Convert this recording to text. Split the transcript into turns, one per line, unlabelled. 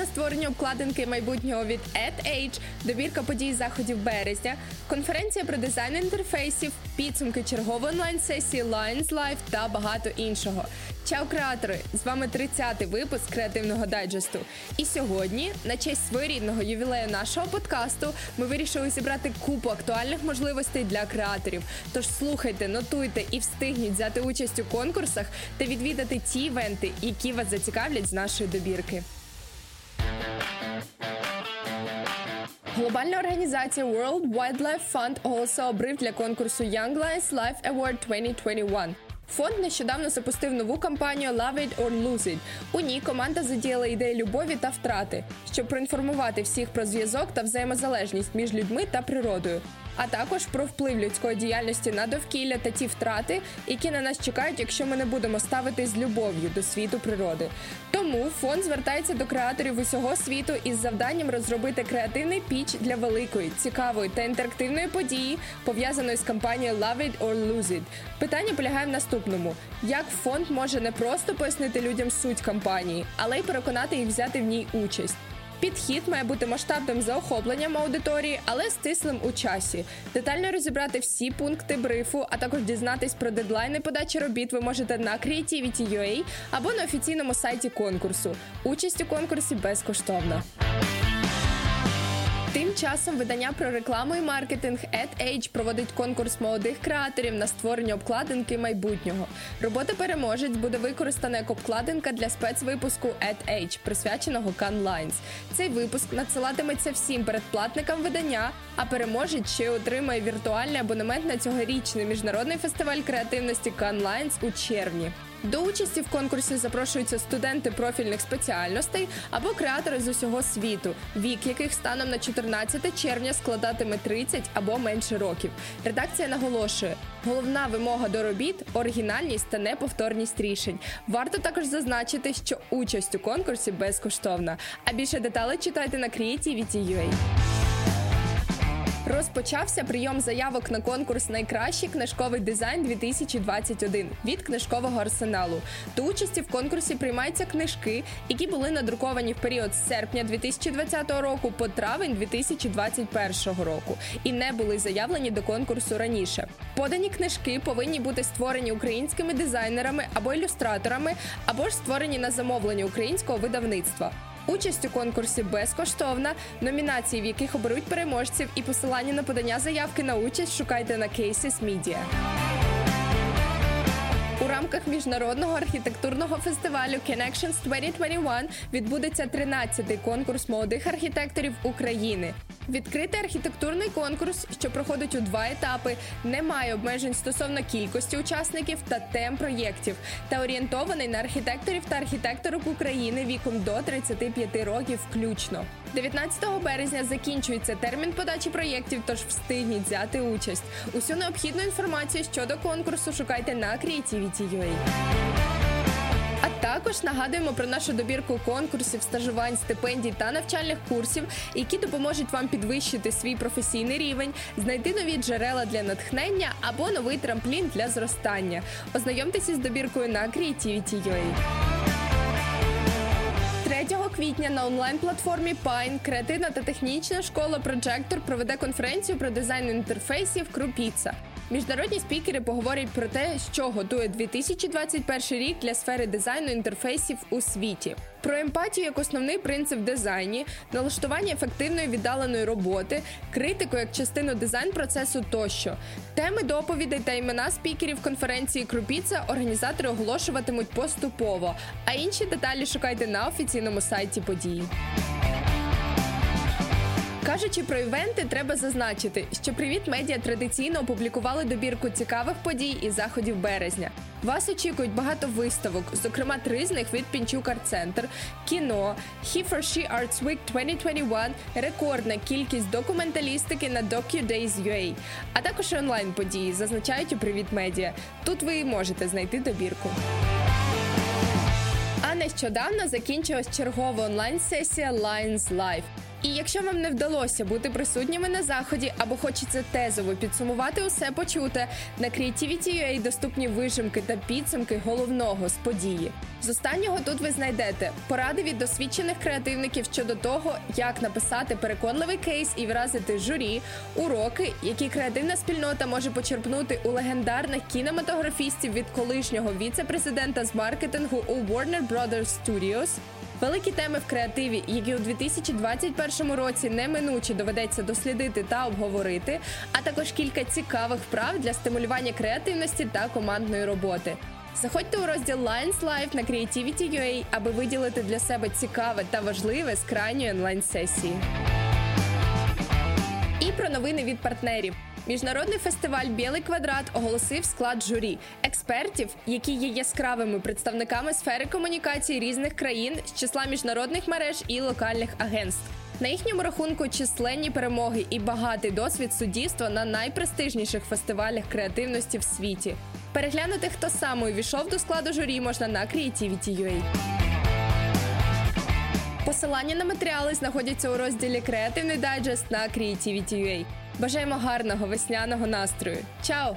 на створення обкладинки майбутнього від AdAge, добірка подій заходів березня, конференція про дизайн інтерфейсів, підсумки чергової онлайн-сесії Lions Live та багато іншого. Чао, креатори! З вами 30-й випуск креативного дайджесту. І сьогодні, на честь своєрідного ювілею нашого подкасту, ми вирішили зібрати купу актуальних можливостей для креаторів. Тож слухайте, нотуйте і встигніть взяти участь у конкурсах та відвідати ті івенти, які вас зацікавлять з нашої добірки. Глобальна організація World Wildlife Fund оголосила обрив для конкурсу Young Lions Life Award 2021. Фонд нещодавно запустив нову кампанію Love It or Lose It. У ній команда задіяла ідеї любові та втрати, щоб проінформувати всіх про зв'язок та взаємозалежність між людьми та природою а також про вплив людської діяльності на довкілля та ті втрати, які на нас чекають, якщо ми не будемо ставити з любов'ю до світу природи. Тому фонд звертається до креаторів усього світу із завданням розробити креативний піч для великої, цікавої та інтерактивної події, пов'язаної з кампанією Love It or Lose It. Питання полягає в наступному: як фонд може не просто пояснити людям суть кампанії, але й переконати їх взяти в ній участь. Підхід має бути масштабним за охопленням аудиторії, але стислим у часі. Детально розібрати всі пункти брифу, а також дізнатись про дедлайни подачі робіт. Ви можете на Creativity.ua або на офіційному сайті конкурсу. Участь у конкурсі безкоштовна. Часом видання про рекламу і маркетинг AdAge проводить конкурс молодих креаторів на створення обкладинки майбутнього. Робота переможець буде використана як обкладинка для спецвипуску AdAge, присвяченого Cannes Lines. Цей випуск надсилатиметься всім передплатникам видання, а переможець ще отримає віртуальний абонемент на цьогорічний міжнародний фестиваль креативності Cannes Lines у червні. До участі в конкурсі запрошуються студенти профільних спеціальностей або креатори з усього світу, вік яких станом на 14 червня складатиме 30 або менше років. Редакція наголошує, головна вимога до робіт оригінальність та неповторність рішень. Варто також зазначити, що участь у конкурсі безкоштовна. А більше деталей читайте на Creativity.ua. Розпочався прийом заявок на конкурс Найкращий книжковий дизайн 2021 від книжкового арсеналу. До участі в конкурсі приймаються книжки, які були надруковані в період з серпня 2020 року по травень 2021 року і не були заявлені до конкурсу раніше. Подані книжки повинні бути створені українськими дизайнерами або ілюстраторами, або ж створені на замовлення українського видавництва. Участь у конкурсі безкоштовна. Номінації, в яких оберуть переможців, і посилання на подання заявки на участь шукайте на Cases Media. У рамках міжнародного архітектурного фестивалю Connections 2021 відбудеться 13-й конкурс молодих архітекторів України. Відкритий архітектурний конкурс, що проходить у два етапи, не має обмежень стосовно кількості учасників та тем проєктів, та орієнтований на архітекторів та архітекторок України віком до 35 років, включно. 19 березня закінчується термін подачі проєктів, тож встигніть взяти участь. Усю необхідну інформацію щодо конкурсу шукайте на Creativity.ua. Також нагадуємо про нашу добірку конкурсів, стажувань, стипендій та навчальних курсів, які допоможуть вам підвищити свій професійний рівень, знайти нові джерела для натхнення або новий трамплін для зростання. Ознайомтеся з добіркою на Creativity.ua. 3 квітня на онлайн-платформі Pine креативна та технічна школа Projector проведе конференцію про дизайн інтерфейсів Крупіца. Міжнародні спікери поговорять про те, що готує 2021 рік для сфери дизайну інтерфейсів у світі. Про емпатію як основний принцип дизайні, налаштування ефективної віддаленої роботи, критику як частину дизайн процесу тощо. Теми доповідей та імена спікерів конференції Крупіца організатори оголошуватимуть поступово. А інші деталі шукайте на офіційному сайті події. Кажучи про івенти, треба зазначити, що Привіт Медіа традиційно опублікували добірку цікавих подій і заходів березня. Вас очікують багато виставок, зокрема три з них від Пінчук Арт Центр, кіно, He for She Arts Week 2021, рекордна кількість документалістики на DocuDays.ua, а також онлайн події зазначають у Привіт Медіа. Тут ви можете знайти добірку. А нещодавно закінчилась чергова онлайн-сесія Lions Live. І якщо вам не вдалося бути присутніми на заході або хочеться тезово підсумувати усе почуте, на Creativity.ua доступні вижимки та підсумки головного з події. З останнього тут ви знайдете поради від досвідчених креативників щодо того, як написати переконливий кейс і вразити журі, уроки, які креативна спільнота може почерпнути у легендарних кінематографістів від колишнього віце-президента з маркетингу у Warner Brothers Studios, Великі теми в креативі, які у 2021 році неминуче доведеться дослідити та обговорити, а також кілька цікавих вправ для стимулювання креативності та командної роботи. Заходьте у розділ Lines Live на Creativity.ua, аби виділити для себе цікаве та важливе з крайньої онлайн-сесії. І про новини від партнерів. Міжнародний фестиваль Білий квадрат оголосив склад журі експертів, які є яскравими представниками сфери комунікації різних країн з числа міжнародних мереж і локальних агентств. На їхньому рахунку численні перемоги і багатий досвід суддівства на найпрестижніших фестивалях креативності в світі. Переглянути, хто саме увійшов до складу журі, можна на Creativity.ua. Посилання на матеріали знаходяться у розділі Креативний дайджест на Creativity.ua. Бажаємо гарного весняного настрою. Чао!